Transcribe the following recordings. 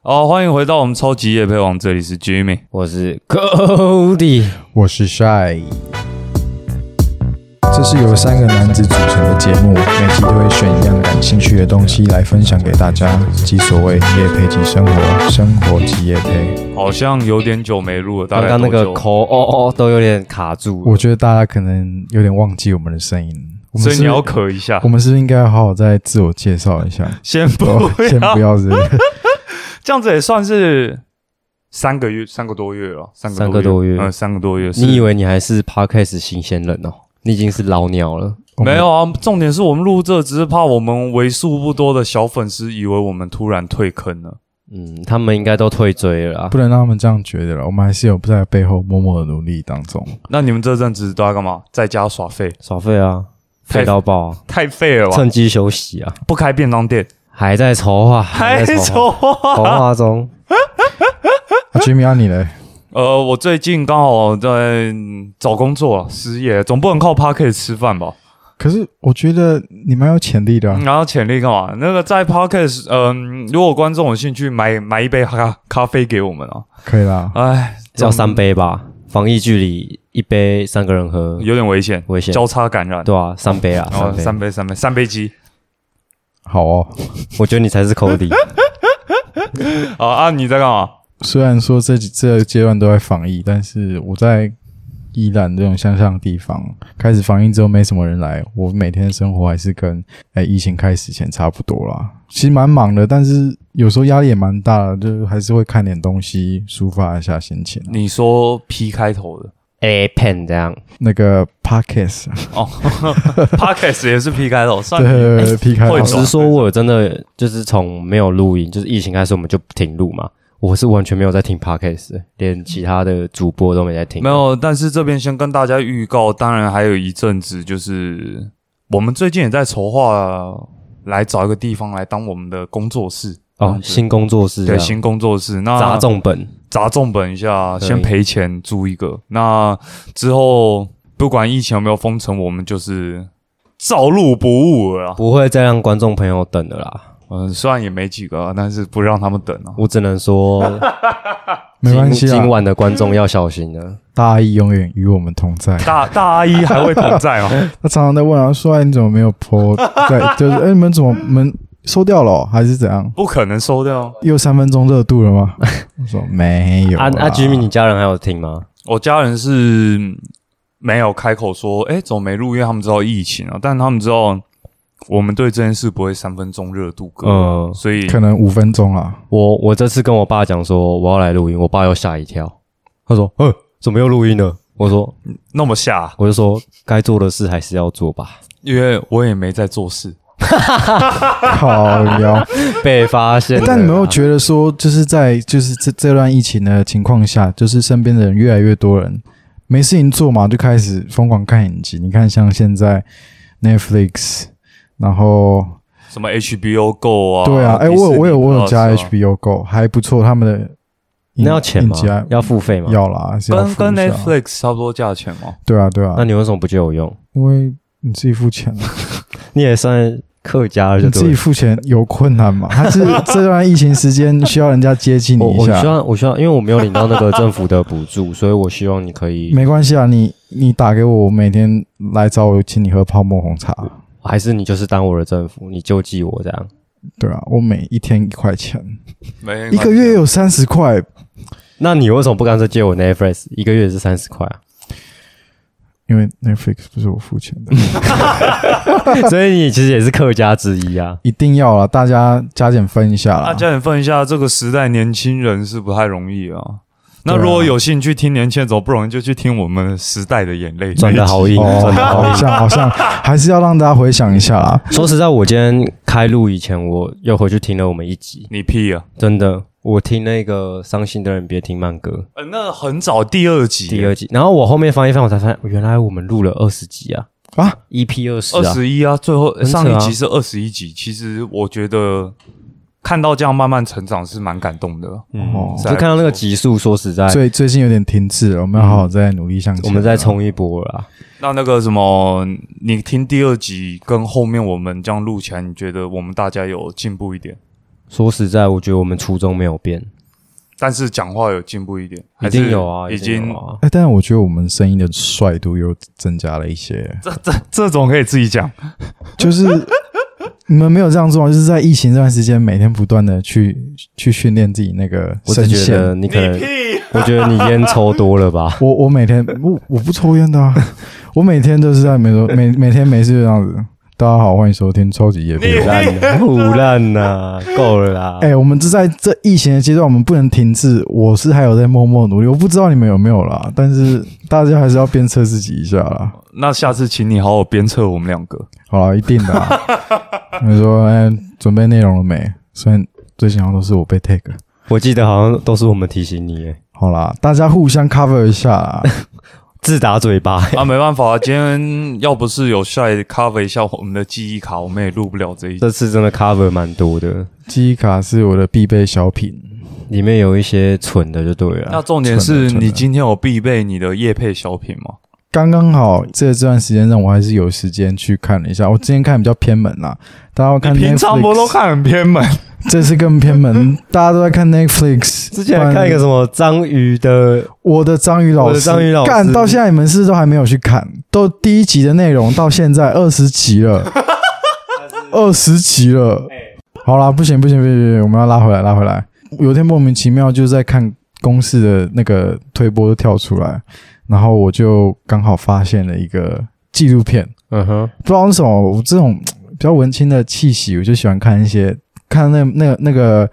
好，欢迎回到我们超级夜配王，这里是 Jimmy。我是 Cody，我是 Shy。这是由三个男子组成的节目，每集都会选一样感兴趣的东西来分享给大家，即所谓夜配即生活，生活即夜配。好像有点久没录了，大刚概多久刚那个口哦哦都有点卡住。我觉得大家可能有点忘记我们的声音，我们是所以你要咳一下我。们是不是应该好好再自我介绍一下？先不哦要，先不要是不是这样子也算是三个月，三个多月了，三个三个多月嗯，三个多月。你以为你还是 Podcast 新鲜人哦？你已经是老鸟了。没有啊？重点是我们录这，只是怕我们为数不多的小粉丝以为我们突然退坑了。嗯，他们应该都退追了啊不。能让他们这样觉得了，我们还是有在背后默默的努力当中。那你们这阵子都在干嘛？在家耍废？耍废啊，太废到爆啊！太废了吧？趁机休息啊，不开便当店，还在筹划，还在筹划筹划中。啊，Jimmy 啊，你嘞？呃，我最近刚好在嗯找工作，失业，总不能靠 p a r k 吃饭吧？可是我觉得你蛮有潜力的、啊。然后潜力干嘛？那个在 Podcast，嗯、如果观众有兴趣，买买一杯咖咖啡给我们啊！可以啦，哎，要三杯吧，防疫距离一杯三个人喝有点危险，危险。交叉感染。对啊，三杯啊，三杯。三杯三杯三杯鸡好哦。我觉得你才是 Cody。啊啊！你在干嘛？虽然说这几这个阶段都在防疫，但是我在宜兰这种乡下的地方，开始防疫之后没什么人来，我每天的生活还是跟哎疫情开始前差不多啦。其实蛮忙的，但是有时候压力也蛮大的，就还是会看点东西抒发一下心情啊。你说 P 开头的 A pen 这样，那个 pocket 哦 pocket 也是 P 开头，算对对 P 开头。老实说，我真的就是从没有录音，就是疫情开始我们就停录嘛。我是完全没有在听 Pockets，连其他的主播都没在听。没有。但是这边先跟大家预告，当然还有一阵子，就是我们最近也在筹划来找一个地方来当我们的工作室。哦，新工作室对新工作室，那砸重本，砸重本一下，先赔钱租一个。那之后不管疫情有没有封城，我们就是照录不误了啦。不会再让观众朋友等的啦。嗯，虽然也没几个啊，但是不让他们等啊。我只能说，没关系啊今今，晚的观众要小心了。大阿姨永远与我们同在。大大阿姨还会同在哦？他常常在问啊，说哎你怎么没有 po？对，就是哎、你们怎么你们收掉了哦、还是怎样？不可能收掉。又三分钟热度了吗？我说没有啦。啊啊，Jimmy，你家人还有听吗？我家人是没有开口说，哎、怎么没录？因为他们知道疫情啊，但他们知道我们对这件事不会三分钟热度哥，嗯所以可能五分钟啊。我我这次跟我爸讲说我要来录音，我爸又吓一跳，他说：“呃，怎么又录音了？”我说 那么下：“，我就说该做的事还是要做吧。因为我也没在做事。靠腰。”被发现，但你没有觉得说，就是在就是这这段疫情的情况下，就是身边的人越来越多人没事情做嘛，就开始疯狂看影集。你看，像现在 Netflix，然后什么 HBO Go 啊？对啊，哎、我有我有我有加 HBO Go，还不错，他们的影那要钱吗？要付费吗？。要啦，跟跟 Netflix 差不多价钱吗？对啊对啊那，你为什么不借我用？因为你自己付钱啊，你也算客家了，就你自己。付钱有困难吗？还是这段疫情时间需要人家接济你一下我我希？望我希望，因为我没有领到那个政府的补助，所以我希望你可以，没关系啊，你你打给我，我每天来找我，请你喝泡沫红茶。还是你就是当我的政府，你救济我这样。对啊，我每一天一块钱，没一个月有三十块，那你为什么不干脆借我 Netflix？一个月是三十块啊？因为 Netflix 不是我付钱的，所以你其实也是客家之一啊。一定要啊，大家加减分一下大啦。家减分一下，这个时代年轻人是不太容易啊。那如果有兴趣听年轻人走不容易，就去听我们时代的眼泪真的好硬，哦，赚的。好像好像 还是要让大家回想一下啦。说实在，我今天开录以前，我又回去听了我们一集，你屁啊！真的，我听那个《伤心的人别听慢歌呃，那很早第二集，》第二集，然后我后面翻一翻，我才发现原来我们录了二十集啊啊，EP 二十二啊，十一啊，最后啊上一集是二十一集。其实我觉得看到这样慢慢成长是蛮感动的。哦是就看到那个集数，说实在，最最近有点停滞了，我们要好好再努力向前。我们再冲一波了啊。那那个什么，你听第二集跟后面我们这样录起来，你觉得我们大家有进步一点？说实在，我觉得我们初衷没有变，但是讲话有进步一点，一定有啊，已经有啊。哎，但是我觉得我们声音的帅度又增加了一些，这这这种可以自己讲。就是你们没有这样做吗，就是在疫情这段时间，每天不断的去去训练自己那个声线。你可能，我觉得你烟抽多了吧？我我每天我我不抽烟的、啊，我每天都是在每周每每天没事这样子。大家好，欢迎收听超级夜配。烂的，胡烂呐，够了啦！哎、我们这在这疫情的阶段，我们不能停滞。我是还有在默默努力，我不知道你们有没有啦，但是大家还是要鞭策自己一下啦。那下次请你好好鞭策我们两个。好啦，一定的、啊。你说，哎、准备内容了没？虽然最近好像都是我被 take。我记得好像都是我们提醒你，哎，好啦，大家互相 cover 一下啦。自打嘴巴。啊，没办法，今天要不是有晒 cover 一下我们的记忆卡，我们也录不了这一集。这次真的 cover 蛮多的，记忆卡是我的必备小品。里面有一些蠢的就对了那啊。重点是你今天有必备你的夜配小品吗？刚刚好，这这段时间让我还是有时间去看了一下。我之前看比较偏门啦，大家要看你平常不都看很偏门？这次更偏门，大家都在看 Netflix。之前还看一个什么章鱼的，我的章鱼老师，我的章鱼老师干到现在你们是不是都还没有去看？都第一集的内容到现在二十集了，二十集了。好啦，不行不行不行不行，我们要拉回来拉回来。有一天莫名其妙就在看公式的那个推波就跳出来，然后我就刚好发现了一个纪录片，嗯哼，不知道为什么我这种比较文青的气息，我就喜欢看一些看那那那个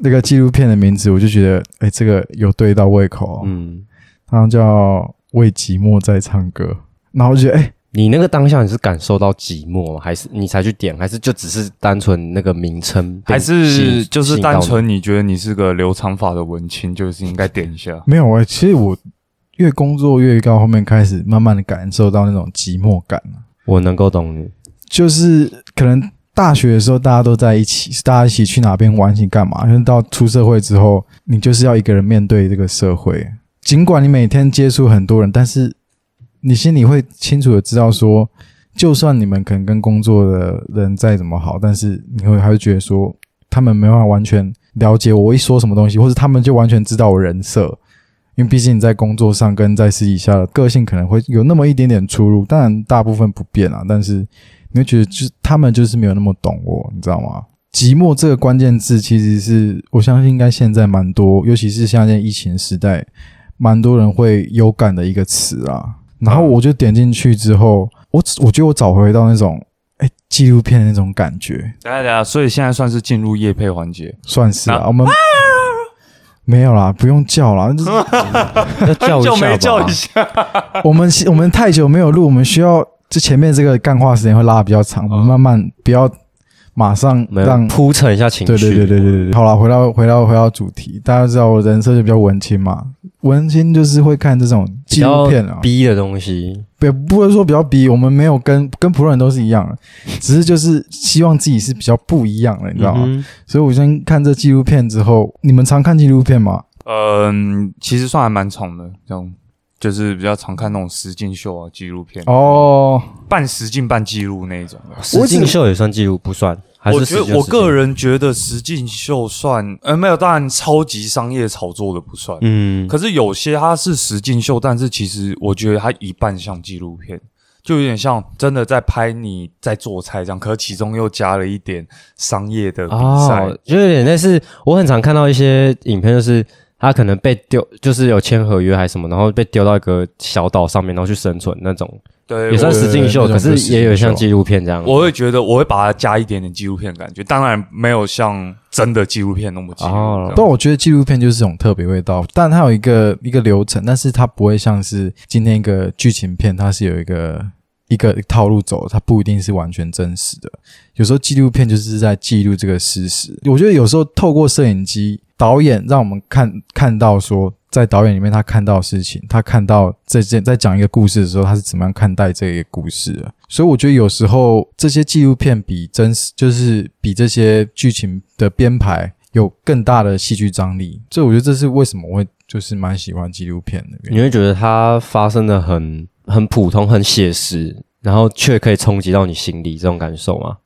那个纪录片的名字，我就觉得哎、这个有对到胃口、哦。嗯，然后叫《为寂寞在唱歌》，然后我就觉得哎、你那个当下你是感受到寂寞吗？还是你才去点？还是就只是单纯那个名称还是就是单纯你觉得你是个留长发的文青，就是应该点一下？没有哎、其实我越工作越到后面开始慢慢的感受到那种寂寞感我能够懂你。就是可能大学的时候大家都在一起，大家一起去哪边玩，一起干嘛？因为到出社会之后，你就是要一个人面对这个社会。尽管你每天接触很多人，但是你心里会清楚的知道说，就算你们可能跟工作的人再怎么好，但是你会还会觉得说，他们没办法完全了解我一说什么东西，或者他们就完全知道我人设。因为毕竟你在工作上跟在私底下的个性可能会有那么一点点出入，当然大部分不变啊，但是你会觉得就是他们就是没有那么懂我，你知道吗？寂寞这个关键字其实是我相信应该现在蛮多，尤其是现在疫情时代，蛮多人会有感的一个词啊。然后我就点进去之后，我我觉得我找回到那种哎纪录片的那种感觉，等一下等下，所以现在算是进入夜配环节。算是啊，我们没有啦，不用叫啦，就是 要叫一下吧，就没叫一下，我们我们太久没有录，我们需要这前面这个干话时间会拉的比较长，我们慢慢不要马上让。铺陈一下情绪。对对对对对对，好了，回到回到回到主题，大家知道我人设就比较文青嘛，文青就是会看这种纪录片啊，逼的东西。不不会说比较逼，我们没有跟跟普通人都是一样的，只是就是希望自己是比较不一样的，你知道吗？嗯所以我先看这纪录片之后，你们常看纪录片吗？嗯，其实算还蛮长的，这种就是比较常看那种实境秀啊、纪录片，哦，半实境半记录那一种的。实境秀也算记录不算？还是我觉得我个人觉得实境秀算，呃，没有，当然超级商业炒作的不算。嗯，可是有些它是实境秀，但是其实我觉得它一半像纪录片，就有点像真的在拍你在做菜这样，可是其中又加了一点商业的比赛。哦，就有点类似，我很常看到一些影片，就是他可能被丢，就是有签合约还是什么，然后被丢到一个小岛上面，然后去生存那种，对，也算我实境秀，可是也有像纪录片这样。我会觉得我会把它加一点点纪录片的感觉，当然没有像真的纪录片那么。哦但我觉得纪录片就是这种特别味道，但它有一个一个流程，但是它不会像是今天一个剧情片，它是有一个一个套路走，它不一定是完全真实的。有时候纪录片就是在记录这个事实。我觉得有时候透过摄影机，导演让我们看看到说，在导演里面他看到的事情，他看到这件在讲一个故事的时候，他是怎么样看待这个故事的。所以我觉得有时候这些纪录片比真实，就是比这些剧情的编排有更大的戏剧张力。所以我觉得这是为什么我会就是蛮喜欢纪录片的。你会觉得它发生的很很普通、很写实，然后却可以冲击到你心里这种感受吗？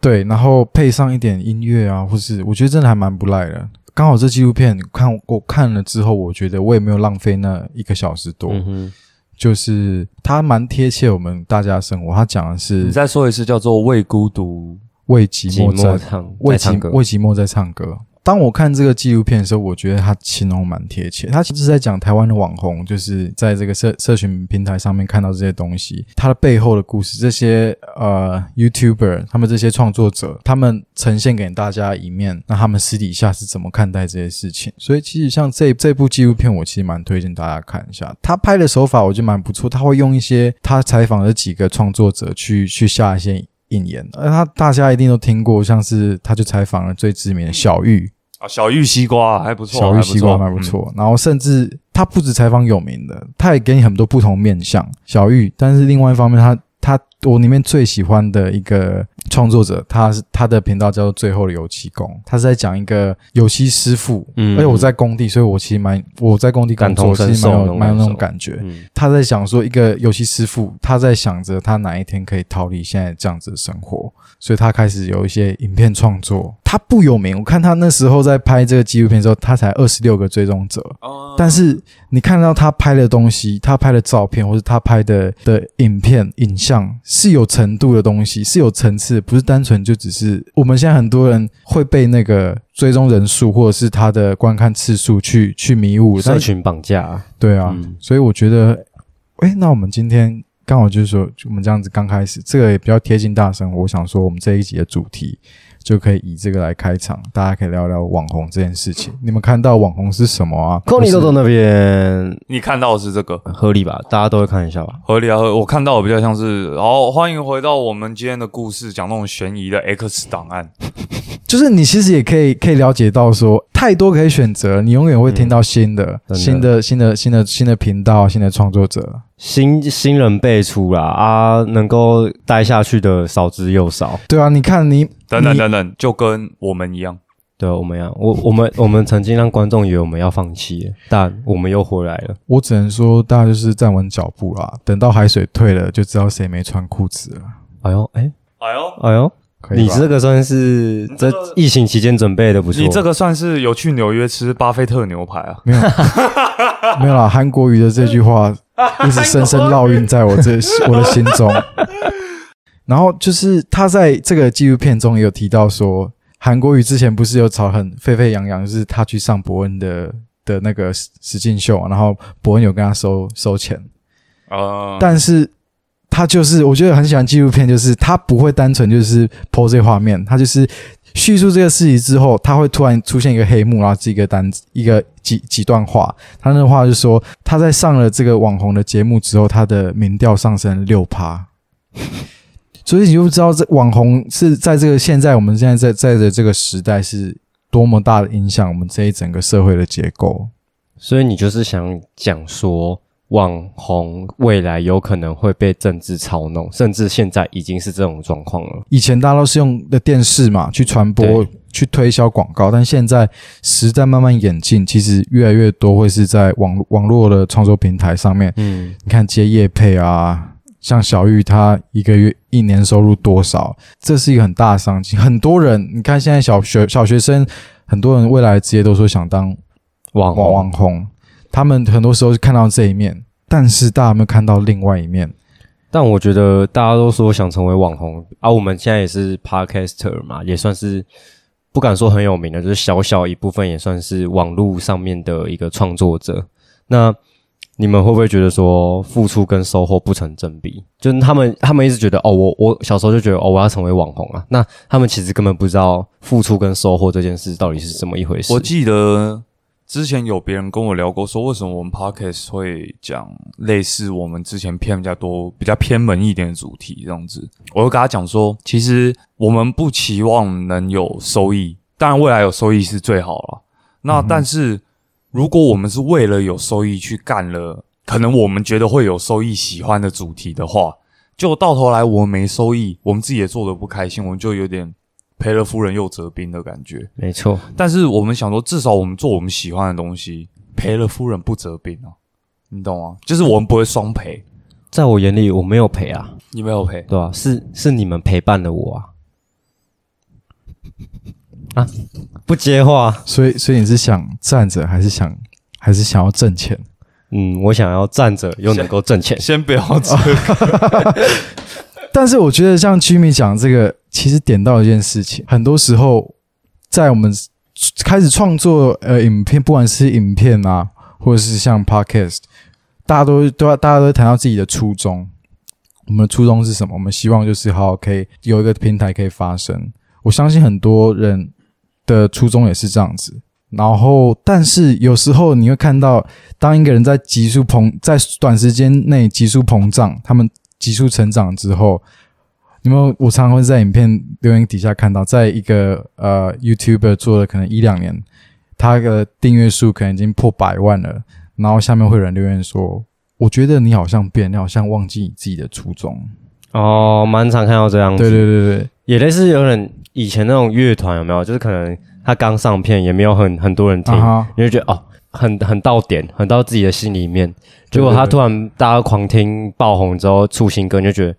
对，然后配上一点音乐啊，或是我觉得真的还蛮不赖的。刚好这纪录片看我看了之后，我觉得我也没有浪费那一个小时多，嗯，就是它蛮贴切我们大家的生活。它讲的是你是再说一次，叫做为孤独。为寂寂寞在唱为寂为寂寞在唱歌。当我看这个纪录片的时候，我觉得他形容蛮贴切。他其实在讲台湾的网红，就是在这个社社群平台上面看到这些东西，他的背后的故事，这些呃 YouTuber 他们这些创作者，他们呈现给大家一面，那他们私底下是怎么看待这些事情？所以其实像这这部纪录片，我其实蛮推荐大家看一下。他拍的手法我觉得蛮不错，他会用一些他采访的几个创作者去去下一些。引言，而他大家一定都听过，像是他就采访了最知名的小玉，啊，小玉西瓜还不错，小玉西瓜还蛮不错。然后甚至他不止采访有名的，他也给你很多不同面向小玉。但是另外一方面，他他我里面最喜欢的一个创作者，他是他的频道叫做《最后的油漆工》，他是在讲一个油漆师傅。嗯而且我在工地，所以我其实蛮我在工地工作，其实蛮有蛮有那种感感觉。嗯他在想说，一个油漆师傅，他在想着他哪一天可以逃离现在这样子的生活，所以他开始有一些影片创作。他不有名，我看他那时候在拍这个纪录片的时候，他才二十六个追踪者，哦但是你看到他拍的东西，他拍的照片或者他拍的的影片、影像是有程度的东西，是有层次，不是单纯就只是我们现在很多人会被那个追踪人数或者是他的观看次数去去迷雾，但社群绑架啊，对啊，嗯所以我觉得，哎，那我们今天刚好就是说，我们这样子刚开始，这个也比较贴近大生活。我想说，我们这一集的主题就可以以这个来开场，大家可以聊聊网红这件事情。你们看到网红是什么啊？扣你或是豆豆那边你看到的是这个合理吧？大家都会看一下吧？合理啊，合我看到的比较像是，好，欢迎回到我们今天的故事，讲那种悬疑的 X 档案。就是你其实也可以可以了解到说，太多可以选择，你永远会听到新的、真的新的、新的、新的、新的频道、新的创作者。新新人辈出啦啊，能够待下去的少之又少。对啊，你看你等等等等，就跟我们一样，对我们呀，我我们我们曾经让观众以为我们要放弃了，但我们又回来了。我只能说，大家就是站稳脚步啦，等到海水退了，就知道谁没穿裤子了。哎呦，哎哎呦，哎呦，可以吧你这个算是这这个疫情期间准备的不错。你这个算是有去纽约吃巴菲特牛排啊？没有 没有啦，韩国瑜的这句话 一直深深烙印在我这我的心中。然后就是他在这个纪录片中也有提到说，韩国瑜之前不是有吵很沸沸扬扬，就是他去上伯恩的的那个实实境秀，然后伯恩有跟他收收钱，呃，但是他就是我觉得很喜欢纪录片，就是他不会单纯就是 po 这画面，他就是叙述这个事情之后，他会突然出现一个黑幕，然后这个单一个几几段话，他那话就说他在上了这个网红的节目之后，他的民调上升六趴。所以你就知道，这网红是在这个现在我们现在在在的这个时代是多么大的影响我们这一整个社会的结构。所以你就是想讲说，网红未来有可能会被政治操弄，甚至现在已经是这种状况了。以前大家都是用的电视嘛去传播、去推销广告，但现在时代慢慢演进，其实越来越多会是在网网络的创作平台上面。嗯，你看接业配啊，像小玉她一个月一年收入多少，这是一个很大的商机。很多人，你看现在小学小学生，很多人未来的职业都说想当网网红，他们很多时候是看到这一面，但是大家有没有看到另外一面？但我觉得大家都说想成为网红啊，我们现在也是 podcaster 嘛，也算是不敢说很有名的，就是小小一部分也算是网络上面的一个创作者。那你们会不会觉得说付出跟收获不成正比？就是他们他们一直觉得哦，我我小时候就觉得哦，我要成为网红啊。那他们其实根本不知道付出跟收获这件事到底是怎么一回事。我记得之前有别人跟我聊过，说为什么我们 podcast 会讲类似我们之前偏比较多、比较偏门一点的主题这样子。我就跟他讲说，其实我们不期望能有收益，当然未来有收益是最好了。那但是如果我们是为了有收益去干了，可能我们觉得会有收益、喜欢的主题的话，就到头来我们没收益，我们自己也做的不开心，我们就有点赔了夫人又折兵的感觉。没错，但是我们想说，至少我们做我们喜欢的东西，赔了夫人不折兵啊，你懂吗？就是我们不会双赔，在我眼里我没有赔啊，你没有赔，对吧、是是你们陪伴了我啊。不接话。所以所以你是想站着还是想还是想要挣钱？嗯，我想要站着又能够挣钱。先不要这个，但是我觉得像 Jimmy 讲这个，其实点到一件事情，很多时候在我们开始创作呃影片，不管是影片啊，或者是像 Podcast，大家都都要大家都谈到自己的初衷。我们的初衷是什么？我们希望就是好好可以有一个平台可以发声。我相信很多人的初衷也是这样子。然后，但是有时候你会看到，当一个人在急速膨，在短时间内急速膨胀，他们急速成长之后，你们我常常会在影片留言底下看到，在一个呃 YouTuber 做了可能一两年，他的订阅数可能已经破百万了，然后下面会有人留言说：“我觉得你好像变，你好像忘记你自己的初衷。哦，蛮常看到这样”子。对对对对，也类似有点以前那种乐团有没有？就是可能他刚上片也没有很很多人听，你就觉得哦，很很到点，很到自己的心里面。结果他突然大家狂听爆红之后出新歌，你就觉得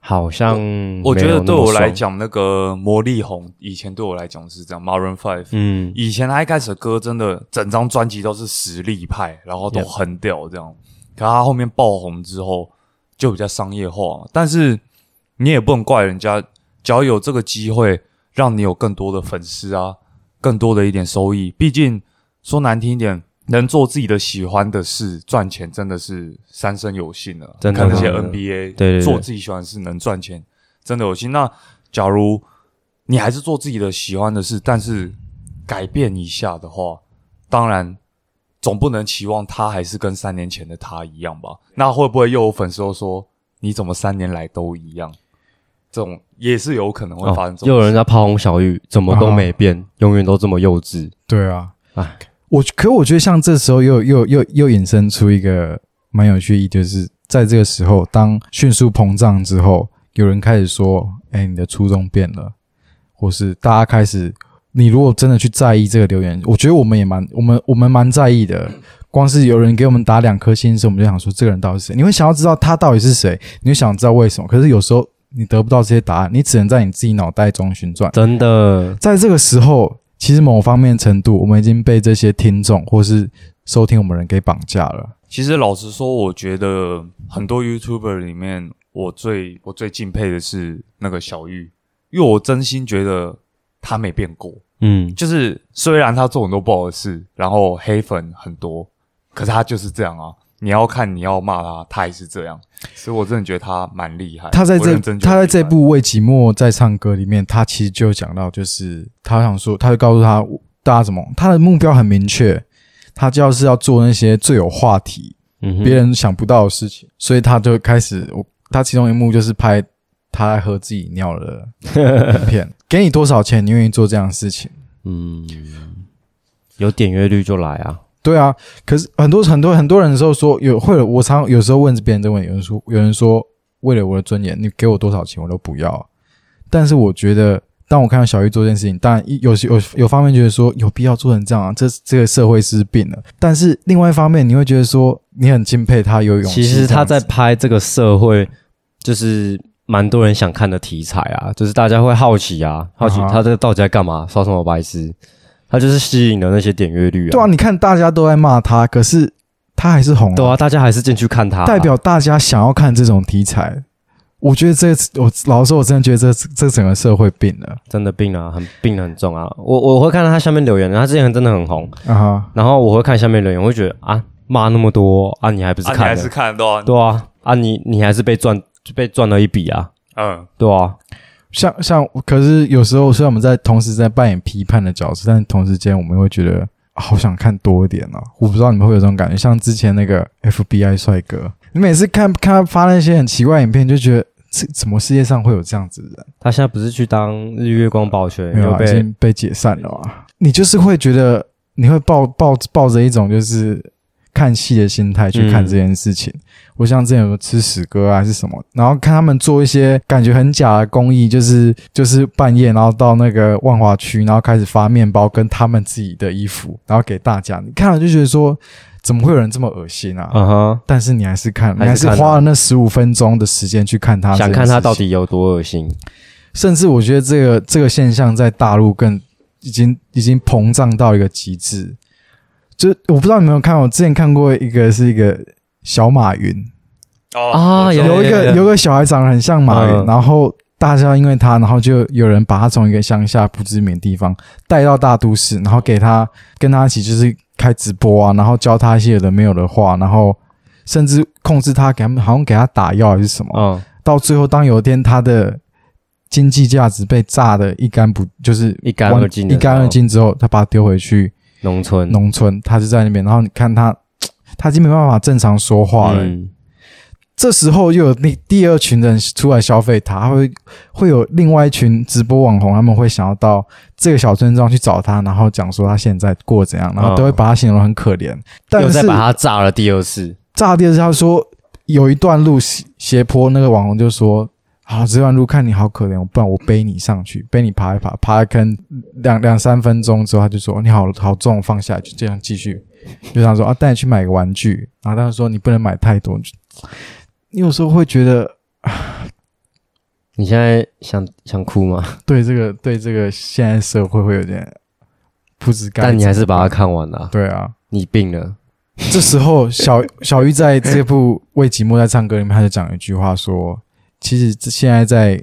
好像我觉得对我来，讲，那个魔力红以前对我来讲是这样，Maroon Five，嗯，以前他一开始的歌真的整张专辑都是实力派，然后都很屌这样。可他后面爆红之后就比较商业化嘛，但是你也不能怪人家，只要有这个机会让你有更多的粉丝啊，更多的一点收益。毕竟说难听一点，能做自己的喜欢的事赚钱，真的是三生有幸了。真的看那些 NBA，对对对做自己喜欢的事能赚钱，真的有幸。那假如你还是做自己的喜欢的事，但是改变一下的话，当然总不能期望他还是跟三年前的他一样吧？那会不会又有粉丝又说你怎么三年来都一样？这种也是有可能会发生哦这种。又有人在炮轰小玉，怎么都没变，永远都这么幼稚。对啊，唉，我可我觉得像这时候又又又又衍生出一个蛮有趣的意，就是在这个时候，当迅速膨胀之后，有人开始说：“哎，你的初衷变了。”或是大家开始，你如果真的去在意这个留言，我觉得我们也蛮我们我们蛮在意的。光是有人给我们打两颗星的时候，我们就想说这个人到底是谁？你会想要知道他到底是谁，你会想知道为什么。可是有时候你得不到这些答案，你只能在你自己脑袋中旋转。真的，在这个时候，其实某方面程度，我们已经被这些听众或是收听我们人给绑架了。其实老实说，我觉得很多 YouTuber 里面，我最我最敬佩的是那个小玉，因为我真心觉得他没变过。嗯，就是虽然他做很多不好的事，然后黑粉很多，可是他就是这样啊。你要看，你要骂他，他还是这样。所以我真的觉得他蛮厉害。他在这他在这部《为寂寞在唱歌》里面，他其实就讲到，就是他想说，他就告诉他大家怎么，他的目标很明确，他就是要做那些最有话题、嗯别人想不到的事情，所以他就开始，我他其中一幕就是拍他在喝自己尿的影片，给你多少钱，你愿意做这样的事情？嗯，有点阅率就来啊。对啊，可是很多很多很多人的时候说有会有，我常有时候问别人这个问题，有人说有人说为了我的尊严，你给我多少钱我都不要。但是我觉得，当我看到小玉做这件事情，当然一有有有方面觉得说有必要做成这样啊，这这个社会是病了。但是另外一方面，你会觉得说你很敬佩他有勇气其实他在拍这个社会，就是蛮多人想看的题材啊，就是大家会好奇啊，好奇啊哈他这到底在干嘛，烧什么白痴，他就是吸引了那些点阅率啊。对啊，你看大家都在骂他，可是他还是红、对啊，大家还是进去看他啊、代表大家想要看这种题材。我觉得这我老实说，我真的觉得这这整个社会病了真的病啊，很病得很重啊。我我会看到他下面留言，他之前真的很红，啊哈。然后我会看下面留言，我会觉得啊，骂那么多啊，你还不是啊，你看？还是看得到啊？对啊，啊你你还是被赚被赚了一笔啊，嗯，对啊，像像，可是有时候虽然我们在同时在扮演批判的角色，但同时间我们会觉得、啊好想看多一点哦。我不知道你们会有这种感觉，像之前那个 FBI 帅哥，你每次看看他发那些很奇怪影片，就觉得这怎么世界上会有这样子的人？他现在不是去当日月光保全，没有、啊，已经被解散了啊。你就是会觉得你会抱抱抱着一种就是看戏的心态去看嗯这件事情。我像之前有吃屎哥啊还是什么，然后看他们做一些感觉很假的公益，就是就是半夜然后到那个万华区，然后开始发面包跟他们自己的衣服，然后给大家。你看了就觉得说，怎么会有人这么恶心啊？嗯哼，但是你还是看，你还是花了那十五分钟的时间去看他，想看他到。底有多恶心。甚至我觉得这个这个现象在大陆更已经已经膨胀到一个极致。就我不知道你们有没有看，我之前看过一个是一个小马云，哦有有一个有有。个小孩长得很像马云，嗯。然后大家因为他，然后就有人把他从一个乡下不知名的地方带到大都市，然后给他跟他一起就是开直播啊，然后教他一些有的没有的话，然后甚至控制他，给他们好像给他打药还是什么，嗯，到最后当有一天他的经济价值被炸的一干不就是一干二净一干二净之后，他把它丢回去农村农村，他就在那边，然后你看他，他已经没办法正常说话了。嗯这时候又有那第二群人出来消费他，他会会有另外一群直播网红，他们会想要到这个小村庄去找他，然后讲说他现在过得怎样，然后都会把他形容很可怜。但是又再把他炸了第二次，炸第二次，他说有一段路斜斜坡，那个网红就说：“好，这段路看你好可怜，不然我背你上去，背你爬一爬，爬一坑两两三分钟之后，他就说你好好重，放下，就这样继续。就想说啊，带你去买个玩具，然后他就说你不能买太多。你有时候会觉得你现在想想哭吗？对这个对这个现在社会会有点不知该，但你还是把它看完了啊，对啊。你病了，这时候小 小玉在这部《为寂寞在唱歌》里面，他就讲一句话说：“其实这现在在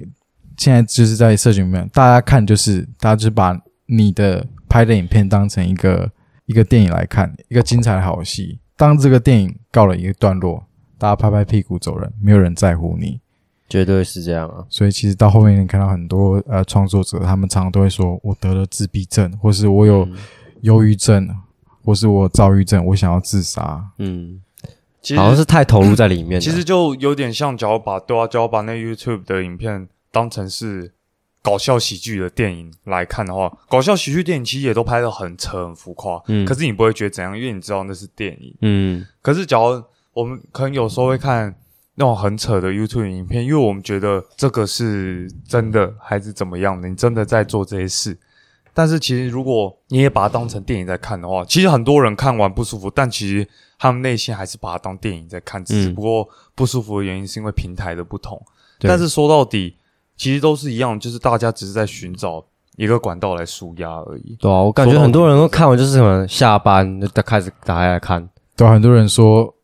现在就是在社群里面，大家看就是大家就是把你的拍的影片当成一个一个电影来看，一个精彩的好戏。当这个电影告了一个段落，大家拍拍屁股走人，没有人在乎你。绝对是这样啊。所以其实到后面你看到很多呃创作者，他们常常都会说：我得了自闭症，或是我有嗯忧郁症，或是我躁郁症，我想要自杀。”嗯，其实好像是太投入在里面了。其实就有点像，假如把对啊，假如把那 YouTube 的影片当成是搞笑喜剧的电影来看的话，搞笑喜剧电影其实也都拍的很扯很浮夸，嗯可是你不会觉得怎样，因为你知道那是电影。嗯可是假如我们可能有时候会看那种很扯的 YouTube 影片，因为我们觉得这个是真的还是怎么样的，你真的在做这些事。但是其实如果你也把它当成电影在看的话，其实很多人看完不舒服，但其实他们内心还是把它当电影在看，只嗯不过不舒服的原因是因为平台的不同。对但是说到底，其实都是一样，就是大家只是在寻找一个管道来舒压而已。对啊，我感觉很多人都看完就是什么下班就开始打开来看，对啊，很多人说，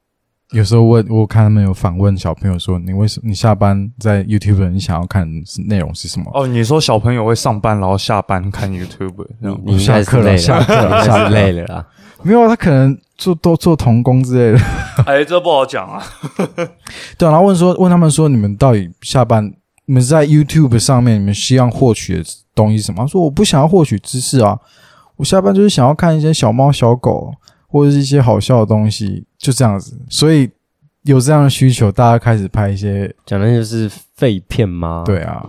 有时候问我看他们有访问小朋友说，你为什么你下班在 YouTube 你想要看内容是什么？哦，你说小朋友会上班然后下班看 YouTube，你下课了，下课下课了 累了啦。没有啊，他可能做都做童工之类的。哎，这不好讲啊。对啊，然后问说问他们说，你们到底下班你们在 YouTube 上面，你们希望获取的东西是什么？他说我不想要获取知识啊，我下班就是想要看一些小猫小狗或者是一些好笑的东西，就这样子。所以有这样的需求，大家开始拍一些讲的就是废片吗？，对啊，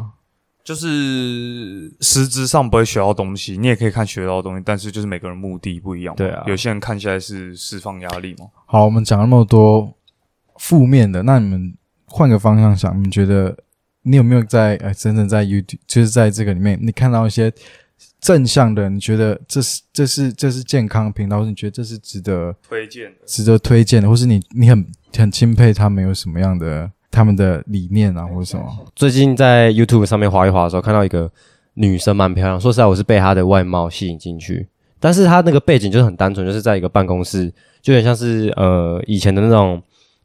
就是实质上不会学到东西，你也可以看学到的东西，但是就是每个人目的不一样。对啊有些人看起来是释放压力嘛。好，我们讲那么多负面的，那你们换个方向想，你们觉得你有没有在呃真正在 YouTube，就是在这个里面，你看到一些正向的，你觉得这是这是这是健康频道，或是你觉得这是值得推荐的，值得推荐的，或是你你很很钦佩他们有什么样的他们的理念啊，或者什么？最近在 YouTube 上面滑一滑的时候，看到一个女生蛮漂亮，说实在，我是被她的外貌吸引进去。但是她那个背景就是很单纯，就是在一个办公室，就有点像是呃以前的那种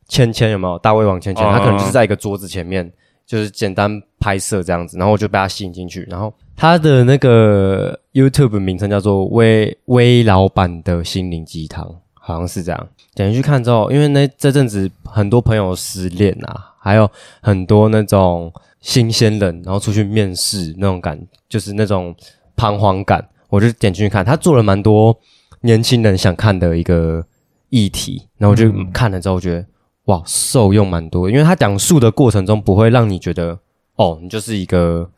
芊芊有没有？大胃王芊芊，嗯她可能就是在一个桌子前面，就是简单拍摄这样子，然后我就被她吸引进去。然后她的那个 YouTube 名称叫做微微老板的心灵鸡汤，好像是这样。点进去看之后，因为那这阵子很多朋友失恋啊，还有很多那种新鲜人，然后出去面试那种感，就是那种彷徨感，我就点进去看。他做了蛮多年轻人想看的一个议题，然后我就看了之后觉得、哇，受用蛮多，因为他讲述的过程中不会让你觉得哦，你就是一个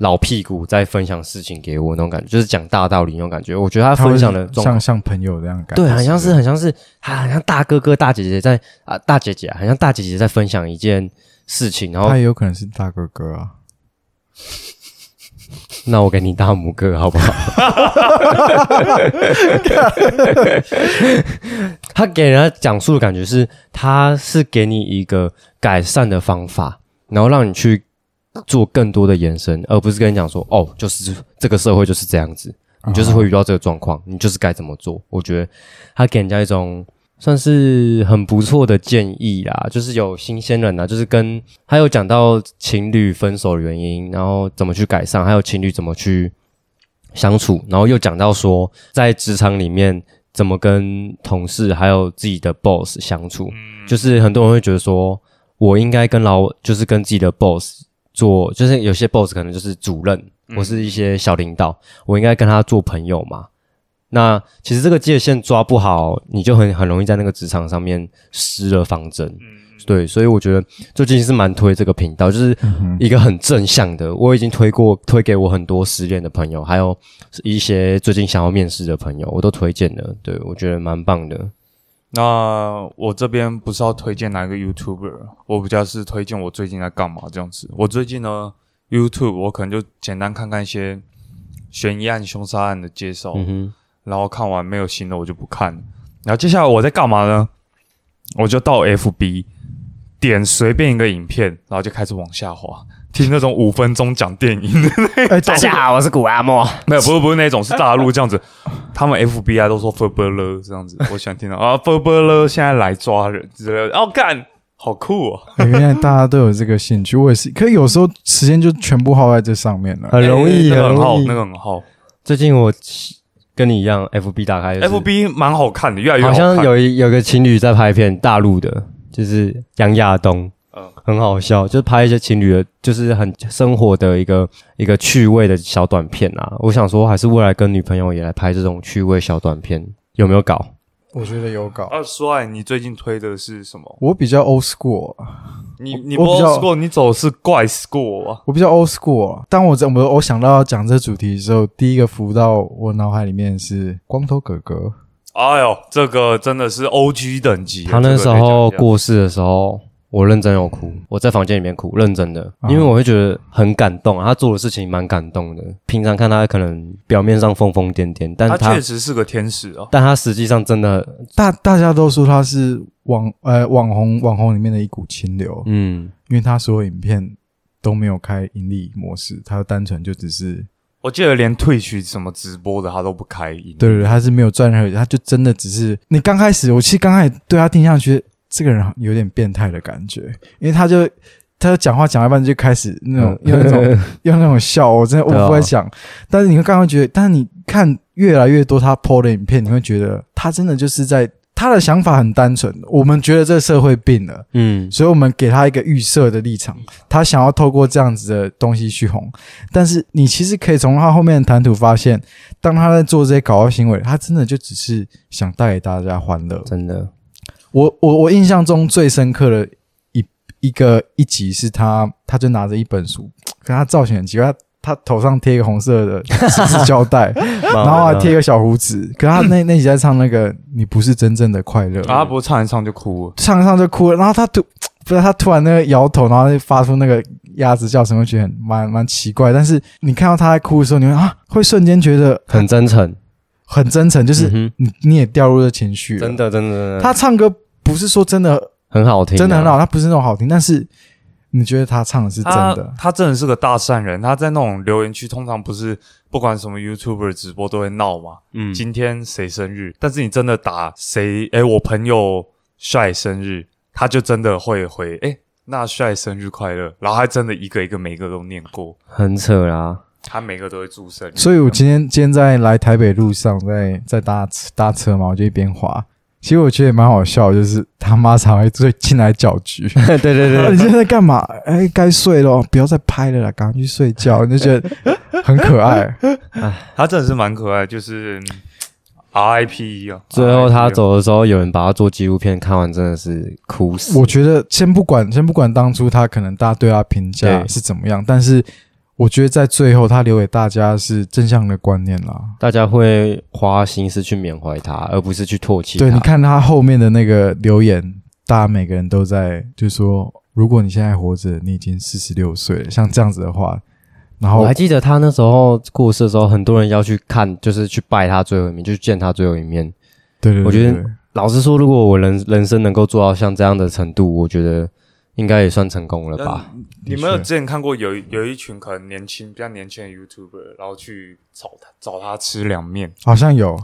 老屁股在分享事情给我那种感觉，就是讲大道理那种感觉。我觉得他分享的状像像朋友这样感觉，对，很像是很像是，还很像大哥哥大姐姐在啊，大姐姐啊很像大姐姐在分享一件事情，然后他也有可能是大哥哥啊。那我给你大拇哥好不好？他给人家讲述的感觉是，他是给你一个改善的方法，然后让你去做更多的延伸，而不是跟你讲说哦，就是这个社会就是这样子，你就是会遇到这个状况，你就是该怎么做。我觉得他给人家一种算是很不错的建议啦，就是有新鲜人啊，就是跟他有讲到情侣分手的原因，然后怎么去改善，还有情侣怎么去相处，然后又讲到说在职场里面怎么跟同事还有自己的 boss 相处，就是很多人会觉得说我应该跟老就是跟自己的 boss 做，就是有些 boss 可能就是主任或是一些小领导，我应该跟他做朋友嘛？那其实这个界限抓不好，你就很很容易在那个职场上面失了方针。对，所以我觉得最近是蛮推这个频道，就是一个很正向的。我已经推过推给我很多失恋的朋友，还有一些最近想要面试的朋友，我都推荐了。对我觉得蛮棒的。那我这边不是要推荐哪个 YouTuber，我比较是推荐我最近在干嘛这样子。我最近呢 YouTube 我可能就简单看看一些悬疑案、凶杀案的介绍，嗯，然后看完没有新的我就不看。然后接下来我在干嘛呢？我就到 FB 点随便一个影片，然后就开始往下滑，听那种五分钟讲电影的哎，大家好，我是古阿莫。没有，不是不是那种，是大陆这样子。他们 FBI 都说 f u r b e r 了这样子，我想听到啊 f u r b e r 了现在来抓人之类的。哦，干，好酷哦！哎原来大家都有这个兴趣，我也是。可有时候时间就全部耗在这上面了。很容易，哎那个很好，那个很好。最近我跟你一样，FB 打开、就是、FB 蛮好看的，越来越好看像有一有个情侣在拍片，大陆的，就是杨亚东，嗯很好笑，就是拍一些情侣的，就是很生活的一个一个趣味的小短片啊。我想说，还是未来跟女朋友也来拍这种趣味小短片，有没有搞？我觉得有搞。啊，帅，你最近推的是什么？我比较 old school，你你不我比较 school，你走的是怪 school 啊？我比较 old school。当我在我我想到要讲这主题的时候，第一个浮到我脑海里面是光头哥哥。哎呦，这个真的是 OG 等级。他那时候过世的时候，我认真有哭，我在房间里面哭，认真的，啊因为我会觉得很感动啊。他做的事情蛮感动的。平常看他可能表面上疯疯癫癫，但他是他确实是个天使哦。但他实际上真的，大大家都说他是网呃网红网红里面的一股清流，嗯，因为他所有影片都没有开盈利模式，他单纯就只是我记得连退去什么直播的他都不开音。对对对，他是没有赚任何，他就真的只是你刚开始，我其实刚开始对他印象觉得这个人有点变态的感觉，因为他就他就讲话讲一半就开始那种、用那种 用那种笑，我真的我不会讲，但是你会刚刚觉得，但是你看越来越多他 PO 的影片，你会觉得他真的就是在他的想法很单纯，我们觉得这个社会病了。嗯，所以我们给他一个预设的立场，他想要透过这样子的东西去红，但是你其实可以从他后面的谈吐发现，当他在做这些搞笑行为，他真的就只是想带给大家欢乐。真的，我我我印象中最深刻的一一个一集是他，他就拿着一本书，可他造型很奇怪，他他头上贴一个红色的纸质胶带，然然后还贴一个小胡子，可他那 那集在唱那个“你不是真正的快乐”，啊，他不是唱一唱就哭了。唱一唱就哭了，然后他突不是他突然那个摇头，然后就发出那个鸭子叫声，会觉得很蛮蛮奇怪。但是你看到他在哭的时候，你会啊，会瞬间觉得很真诚，很真诚，就是嗯你你也掉入了情绪了。真的真的真的，他唱歌不是说真的很好听啊，真的很好，他不是那种好听，但是你觉得他唱的是真的。他真的是个大善人。他在那种留言区，通常不是不管什么 YouTuber 直播都会闹嘛。嗯，今天谁生日？但是你真的打谁？哎，我朋友帅生日，他就真的会回哎，那帅生日快乐。然后他真的一个一个每个都念过，很扯啦，他每个都会注射。所以我今天今天在来台北路上，在在搭搭车嘛，我就一边滑。其实我觉得也蛮好笑，就是他妈常会最进来搅局。对对对 你现在在干嘛？哎，该睡了，不要再拍了啦，赶快去睡觉。你就觉得很可爱。他真的是蛮可爱，就是 RIP 啊。最后他走的时候，有人把他做纪录片，看完真的是哭死。我觉得先不管，先不管当初他可能大家对他评价是怎么样，但是我觉得在最后他留给大家是正向的观念啦。大家会花心思去缅怀他，而不是去唾弃他。对，你看他后面的那个留言，大家每个人都在就说，如果你现在活着，你已经四十六岁了，像这样子的话，然后我还记得他那时候过世的时候，很多人要去看，就是去拜他最后一面，就是见他最后一面。对对对，我觉得老实说，如果我人人生能够做到像这样的程度，我觉得应该也算成功了吧？你们有之前看过有一有一群可能年轻比较年轻的 YouTuber，然后去找他找他吃凉面，好像有，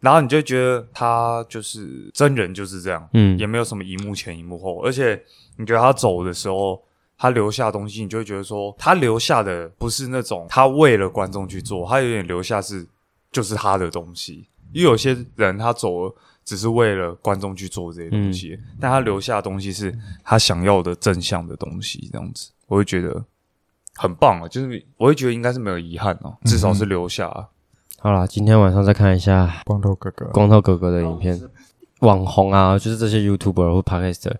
然后你就觉得他就是真人就是这样，嗯也没有什么荧幕前荧幕后，而且你觉得他走的时候，他留下的东西，你就会觉得说，他留下的不是那种他为了观众去做，他有点留下是就是他的东西。因为有些人他走了只是为了观众去做这些东西，但他留下的东西是他想要的正向的东西，这样子，我会觉得很棒啊，就是我会觉得应该是没有遗憾哦、至少是留下、啊。好啦，今天晚上再看一下光头哥哥，光头哥哥的影片，网红啊，就是这些 YouTuber 或 Podcaster，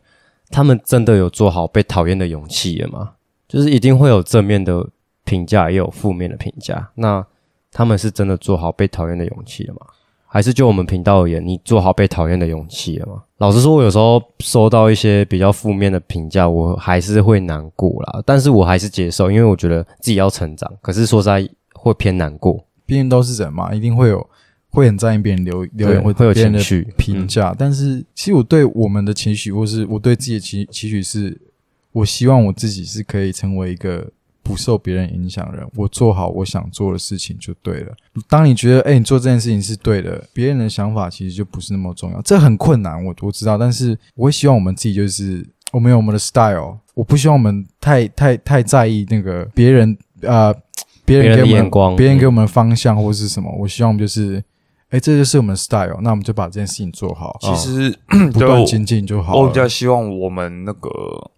他们真的有做好被讨厌的勇气了吗？就是一定会有正面的评价，也有负面的评价。那他们是真的做好被讨厌的勇气了吗？还是就我们频道而言，你做好被讨厌的勇气了吗？老实说，我有时候收到一些比较负面的评价，我还是会难过啦。但是我还是接受，因为我觉得自己要成长。可是说实在，会偏难过，毕竟都是人嘛，一定会有会很在意别人留留言或对会有情绪评价。但是其实我对我们的期许，或是我对自己的期期许是，我希望我自己是可以成为一个不受别人影响的人，我做好我想做的事情就对了。当你觉得，哎、你做这件事情是对的，别人的想法其实就不是那么重要。这很困难，我我知道，但是我会希望我们自己就是我们有我们的 style，我不希望我们太太太在意那个别人呃。别人的给我们眼光别人给我们的方向或是什么，我希望我们就是，哎、这就是我们的 style，那我们就把这件事情做好，其实、不断精进就好了。我比较希望我们那个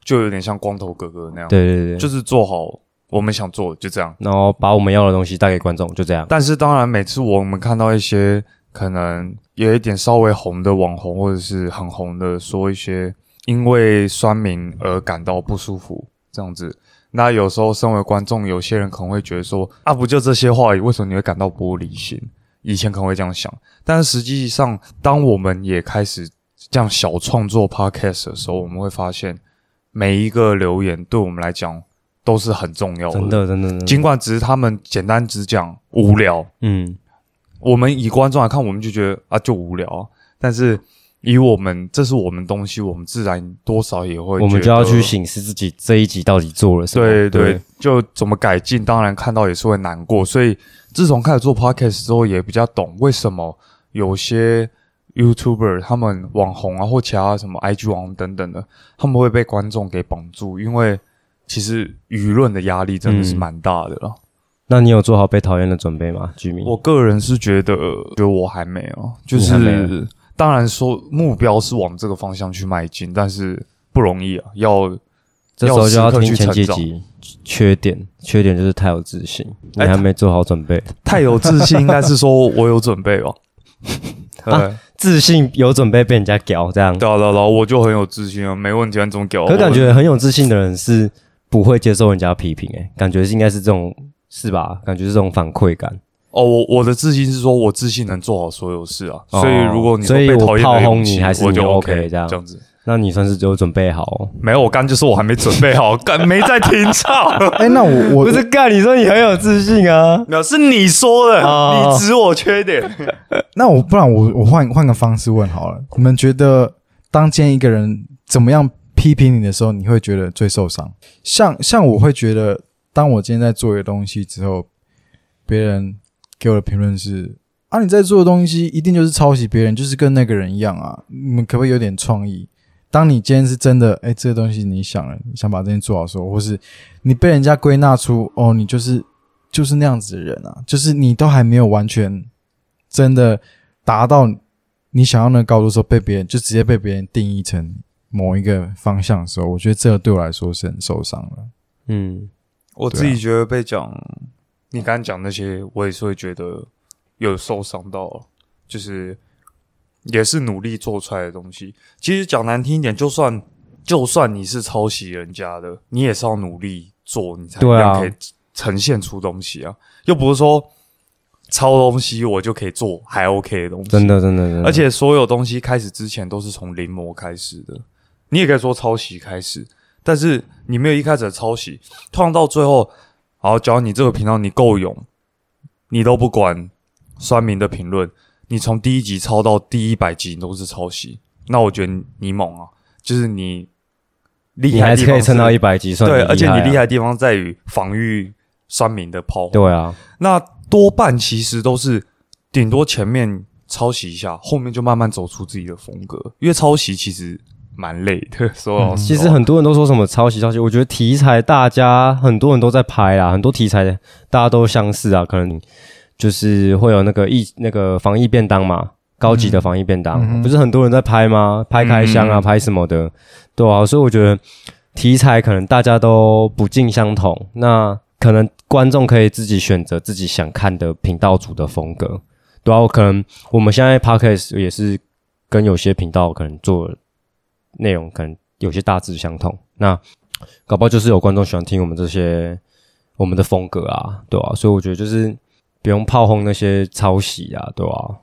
就有点像光头哥哥那样，对对对，就是做好我们想做的，就这样。然后把我们要的东西带给观众，就这样。但是当然，每次我们看到一些可能有一点稍微红的网红，或者是很红的，说一些因为酸民而感到不舒服这样子。那有时候身为观众，有些人可能会觉得说啊，不就这些话为什么你会感到玻璃心？以前可能会这样想，但是实际上，当我们也开始这样小创作 podcast 的时候，我们会发现每一个留言对我们来讲都是很重要真的真的真的，尽管只是他们简单只讲无聊，嗯，我们以观众来看，我们就觉得啊就无聊啊，但是以我们这是我们东西，我们自然多少也会，我们就要去。醒思自己这一集到底做了什么。对对，就怎么改进，当然看到也是会难过。所以自从开始做 podcast 之后，也比较懂为什么有些 YouTuber 他们网红啊，或其他什么 IG 网红等等的，他们会被观众给绑住，因为其实舆论的压力真的是嗯蛮大的了。那你有做好被讨厌的准备吗，居民？我个人是觉得，觉得我还没有，就你还没是当然说目标是往这个方向去迈进，但是不容易啊，要这时候就要听前要时刻去成几集。缺点，缺点就是太有自信，你哎还没做好准备。太有自信，应该是说我有准备吧。对 啊自信有准备被人家屌这样，对啊对啊，对啊我就很有自信啊，没问题啊，你怎么屌我？可感觉很有自信的人是不会接受人家批评，诶，感觉是应该是这种是吧？感觉是这种反馈感。哦，我我的自信是说我自信能做好所有事啊，哦所以如果你说所以我被讨厌的炮轰你还是你我就 OK 这样这样子。那你算是有准备好、哦？没有，我刚就说我还没准备好，干没在听操。哎、那我我不是干，你说你很有自信啊？没有，是你说的，哦你指我缺点。那我不然我我换换个方式问好了，你们觉得当见一个人怎么样批评你的时候，你会觉得最受伤？像像我会觉得，当我今天在做一个东西之后，别人给我的评论是啊，你在做的东西一定就是抄袭别人，就是跟那个人一样啊，你们可不可以有点创意？当你今天是真的，哎，这个东西你想了，想把这件做好的时候，或是你被人家归纳出，哦，你就是就是那样子的人啊，就是你都还没有完全真的达到你想要那个高度的时候，被别人就直接被别人定义成某一个方向的时候，我觉得这个对我来说是很受伤的。嗯，我自己觉得被讲，你刚刚讲那些，我也是会觉得有受伤到，就是也是努力做出来的东西。其实讲难听一点，就算就算你是抄袭人家的，你也是要努力做，你才对啊。可以呈现出东西啊，又不是说抄东西我就可以做还 OK 的东西，真的真的真的，而且所有东西开始之前都是从临摹开始的，你也可以说抄袭开始，但是你没有一开始的抄袭，通常到最后，好，只要你这个频道你够勇，你都不管酸民的评论，你从第一集抄到第一百集都是抄袭，那我觉得你猛啊，就是你厉你还是害的地方可以撑到一百集，算对，啊而且你厉害害的地方在于防御酸民的炮啊。。对啊，那多半其实都是顶多前面抄袭一下，后面就慢慢走出自己的风格。因为抄袭其实蛮累的，说老实嗯其实很多人都说什么抄袭抄袭，我觉得题材大家很多人都在拍啊，很多题材大家都相似啊，可能就是会有那个疫那个防疫便当嘛，高级的防疫便当，嗯不是很多人在拍吗？拍开箱啊，嗯。拍什么的，对啊，所以我觉得题材可能大家都不尽相同，那可能观众可以自己选择自己想看的频道组的风格，对啊，我可能我们现在 podcast 也是跟有些频道可能做内容可能有些大致相同，那搞不好就是有观众喜欢听我们这些我们的风格啊，对啊，所以我觉得就是不用炮轰那些抄袭啊，对啊。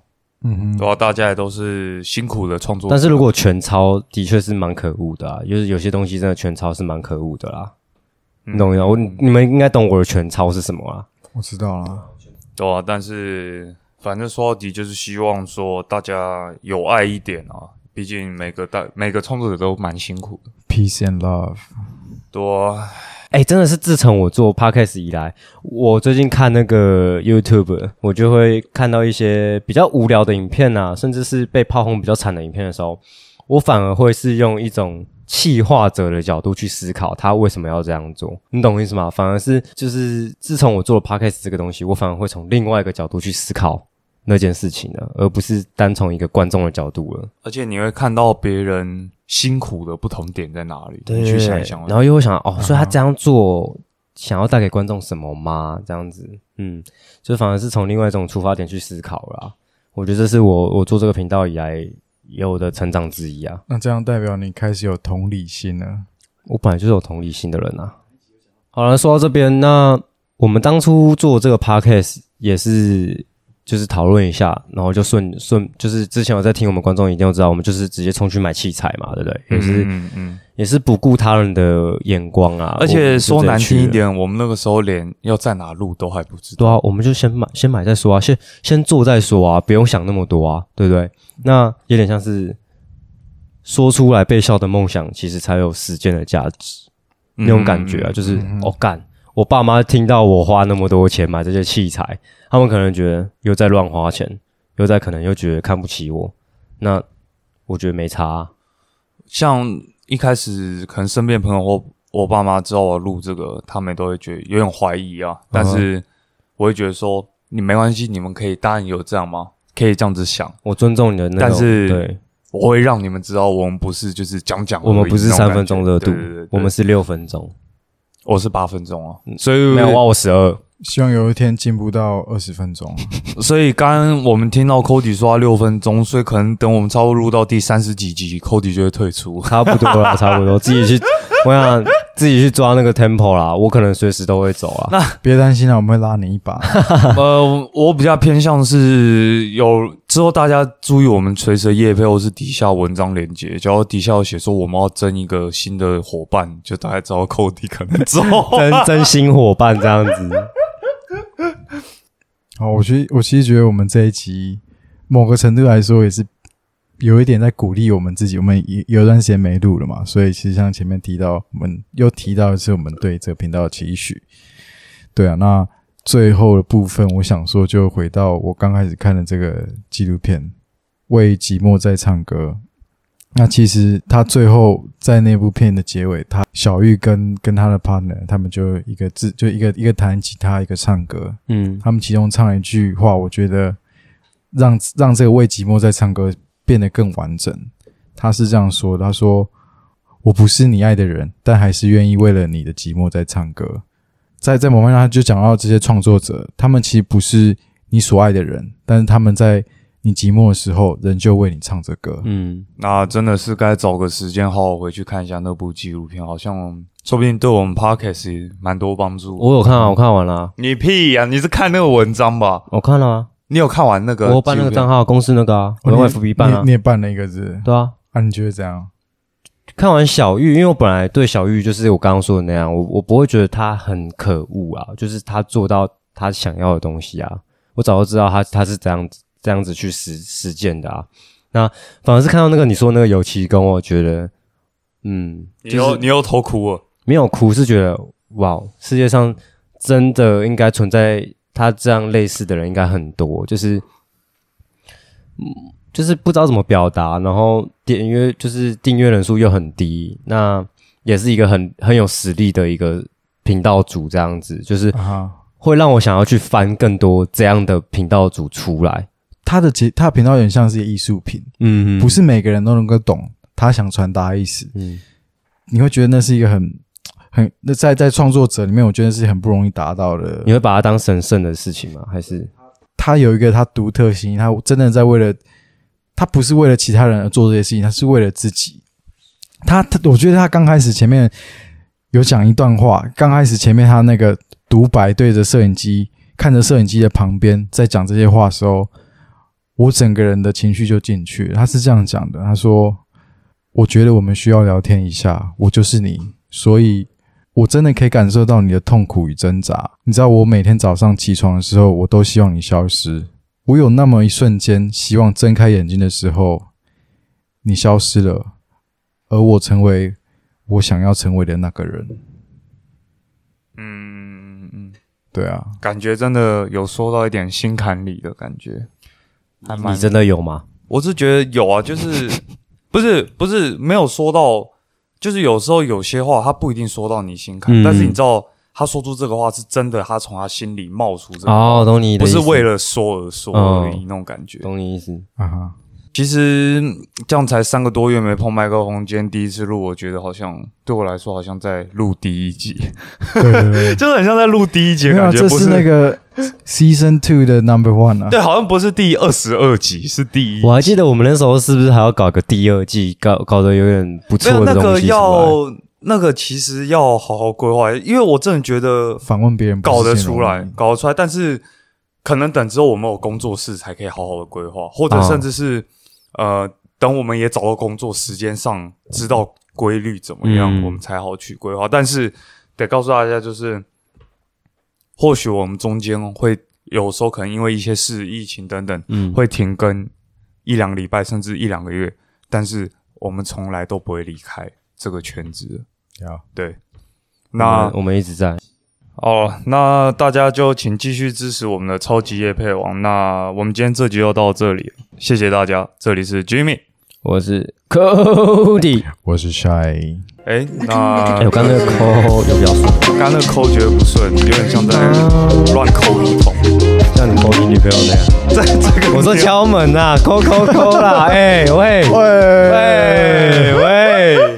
嗯哼，对啊，大家也都是辛苦的创作。但是如果全抄，的确是蛮可恶的啊，就是有些东西真的全抄是蛮可恶的啦。嗯你懂吗？我你们应该懂我的全抄是什么啊？我知道啦。对啊，但是反正说到底就是希望说大家有爱一点啊，毕竟每个大每个创作者都蛮辛苦的。Peace and love。对啊，哎、真的是自从我做 podcast 以来，我最近看那个 YouTube，我就会看到一些比较无聊的影片啊，甚至是被炮轰比较惨的影片的时候，我反而会是用一种气化者的角度去思考他为什么要这样做，你懂我意思吗？反而是就是自从我做了 podcast 这个东西，我反而会从另外一个角度去思考那件事情了，而不是单从一个观众的角度了。而且你会看到别人辛苦的不同点在哪里，你去想一想。然后又会想哦，所以他这样做想要带给观众什么吗？这样子，嗯，就反而是从另外一种出发点去思考啦。我觉得这是我我做这个频道以来有的成长之一啊。那这样代表你开始有同理心了。我本来就是有同理心的人啊。好了，说到这边，那我们当初做这个 podcast 也是就是讨论一下，然后就顺顺就是之前有在听我们观众一定要知道，我们就是直接冲去买器材嘛，对不对？也是、嗯嗯，也是不顾他人的眼光啊。而且说难听一点，我们那个时候连要在哪录都还不知道。对啊，我们就先买先买再说啊，先先做再说啊，不用想那么多啊，对不对？那有点像是说出来被笑的梦想，其实才有实践的价值。那种感觉啊，嗯就是哦干，我爸妈听到我花那么多钱买这些器材，他们可能觉得又在乱花钱，又在可能又觉得看不起我，那我觉得没差、啊。像一开始可能身边朋友或我爸妈知道我录这个，他们都会觉得有点怀疑啊。但是我会觉得说，你没关系，你们可以当然有这样吗？可以这样子想，我尊重你的那种，但是对我会让你们知道，我们不是就是讲讲，我们不是三分钟热度对对对对，我们是六分钟，我是八分钟啊，所以没有哇，我十二。希望有一天进步到二十分钟。所以刚刚我们听到 Cody 说他六分钟，所以可能等我们差不多录到第三十几集，Cody 就会退出。差不多了，差不多，自己去，我想自己去抓那个 tempo 啦，我可能随时都会走啊。那别担心啊，我们会拉你一把。呃，我比较偏向是有之后大家注意我们随时的业配或是底下文章连接，只要底下有写说我们要争一个新的伙伴，就大概知道 Cody 可能走。真真心伙伴这样子，好，我其实我其实觉得我们这一集某个程度来说也是有一点在鼓励我们自己。我们有有一段时间没录了嘛，所以其实像前面提到，我们又提到的是我们对这个频道的期许。对啊，那最后的部分，我想说就回到我刚开始看的这个纪录片《为寂寞在唱歌》。那其实他最后在那部片的结尾，他小玉跟跟他的 partner，他们就一个字，就一个一个弹吉他，一个唱歌。嗯，他们其中唱了一句话，我觉得让让这个为寂寞在唱歌变得更完整。他是这样说的：“他说我不是你爱的人，但还是愿意为了你的寂寞在唱歌。”在在某方面，他就讲到这些创作者，他们其实不是你所爱的人，但是他们在你寂寞的时候，仍旧为你唱着歌。嗯，那真的是该找个时间好好回去看一下那部纪录片，好像说不定对我们 podcast 也蛮多帮助。我有看啊，我看完了啊，你屁呀、你是看那个文章吧？我看了啊，你有看完那个？我有办那个账。号，公司那个啊，我用 FB 办啊你，你也办了一个字对啊。啊？你觉得怎样？看完小玉，因为我本来对小玉就是我刚刚说的那样，我我不会觉得他很可恶啊，就是他做到他想要的东西啊，我早就知道他他是这样子这样子去实实践的啊。那反而是看到那个你说那个油漆工，我觉得嗯，你就是又你又偷哭了。没有哭，是觉得哇，世界上真的应该存在他这样类似的人，应该很多，就是，嗯，就是不知道怎么表达，然后点阅就是订阅人数又很低，那也是一个很很有实力的一个频道主，这样子，就是会让我想要去翻更多这样的频道主出来。他的节他的频道有点像是艺术品，嗯不是每个人都能够懂他想传达的意思。嗯你会觉得那是一个很很那在在创作者里面，我觉得是很不容易达到的。你会把它当神圣的事情吗？还是他有一个他独特性，他真的在为了他不是为了其他人而做这些事情，他是为了自己。他他，我觉得他刚开始前面有讲一段话，刚开始前面他那个独白对着摄影机，看着摄影机的旁边在讲这些话的时候，我整个人的情绪就进去。他是这样讲的，他说：“我觉得我们需要聊天一下，我就是你，所以我真的可以感受到你的痛苦与挣扎。你知道，我每天早上起床的时候，我都希望你消失。我有那么一瞬间，希望睁开眼睛的时候，你消失了，而我成为我想要成为的那个人。嗯嗯，对啊，感觉真的有说到一点心坎里的感觉，还蛮你真的有吗？我是觉得有啊，就是 不是不是没有说到，就是有时候有些话他不一定说到你心坎，嗯但是你知道他说出这个话是真的，他从他心里冒出这个话，哦，懂你的不意思，是为了说而说而已、嗯那种感觉。懂你意思。啊哈，其实这样才三个多月没碰麦克风，今天第一次录，我觉得好像对我来说好像在录第一集，对对对，就是很像在录第一集的没有啊，感觉，不这是那个 season two 的 number one 啊。对，好像不是第二十二集，是第一。我还记得我们那时候是不是还要搞个第二季，搞搞得有点不没有那个错的东西出来？要那个其实要好好规划，因为我真的觉得访问别人搞得出来，搞得出来，但是可能等之后我们有工作室才可以好好的规划，或者哦甚至是、呃，等我们也找到工作，时间上知道规律怎么样，嗯。我们才好去规划。但是得告诉大家，就是或许我们中间会有时候可能因为一些事、疫情等等，嗯，会停更一两个礼拜，甚至一两个月，但是我们从来都不会离开这个圈子的。要对，那那我们一直在。哦，那大家就请继续支持我们的超级夜配王。那我们今天这集就到这里了，谢谢大家。这里是 Jimmy。我是 Cody，我是 Shy，哎，那哎，我刚刚那个 call 有比较顺，刚刚那个抠觉得不顺，有点像在乱抠一通。像你 call 你女朋友那样。在这个我说敲门呐，call call call 啦，哎喂喂喂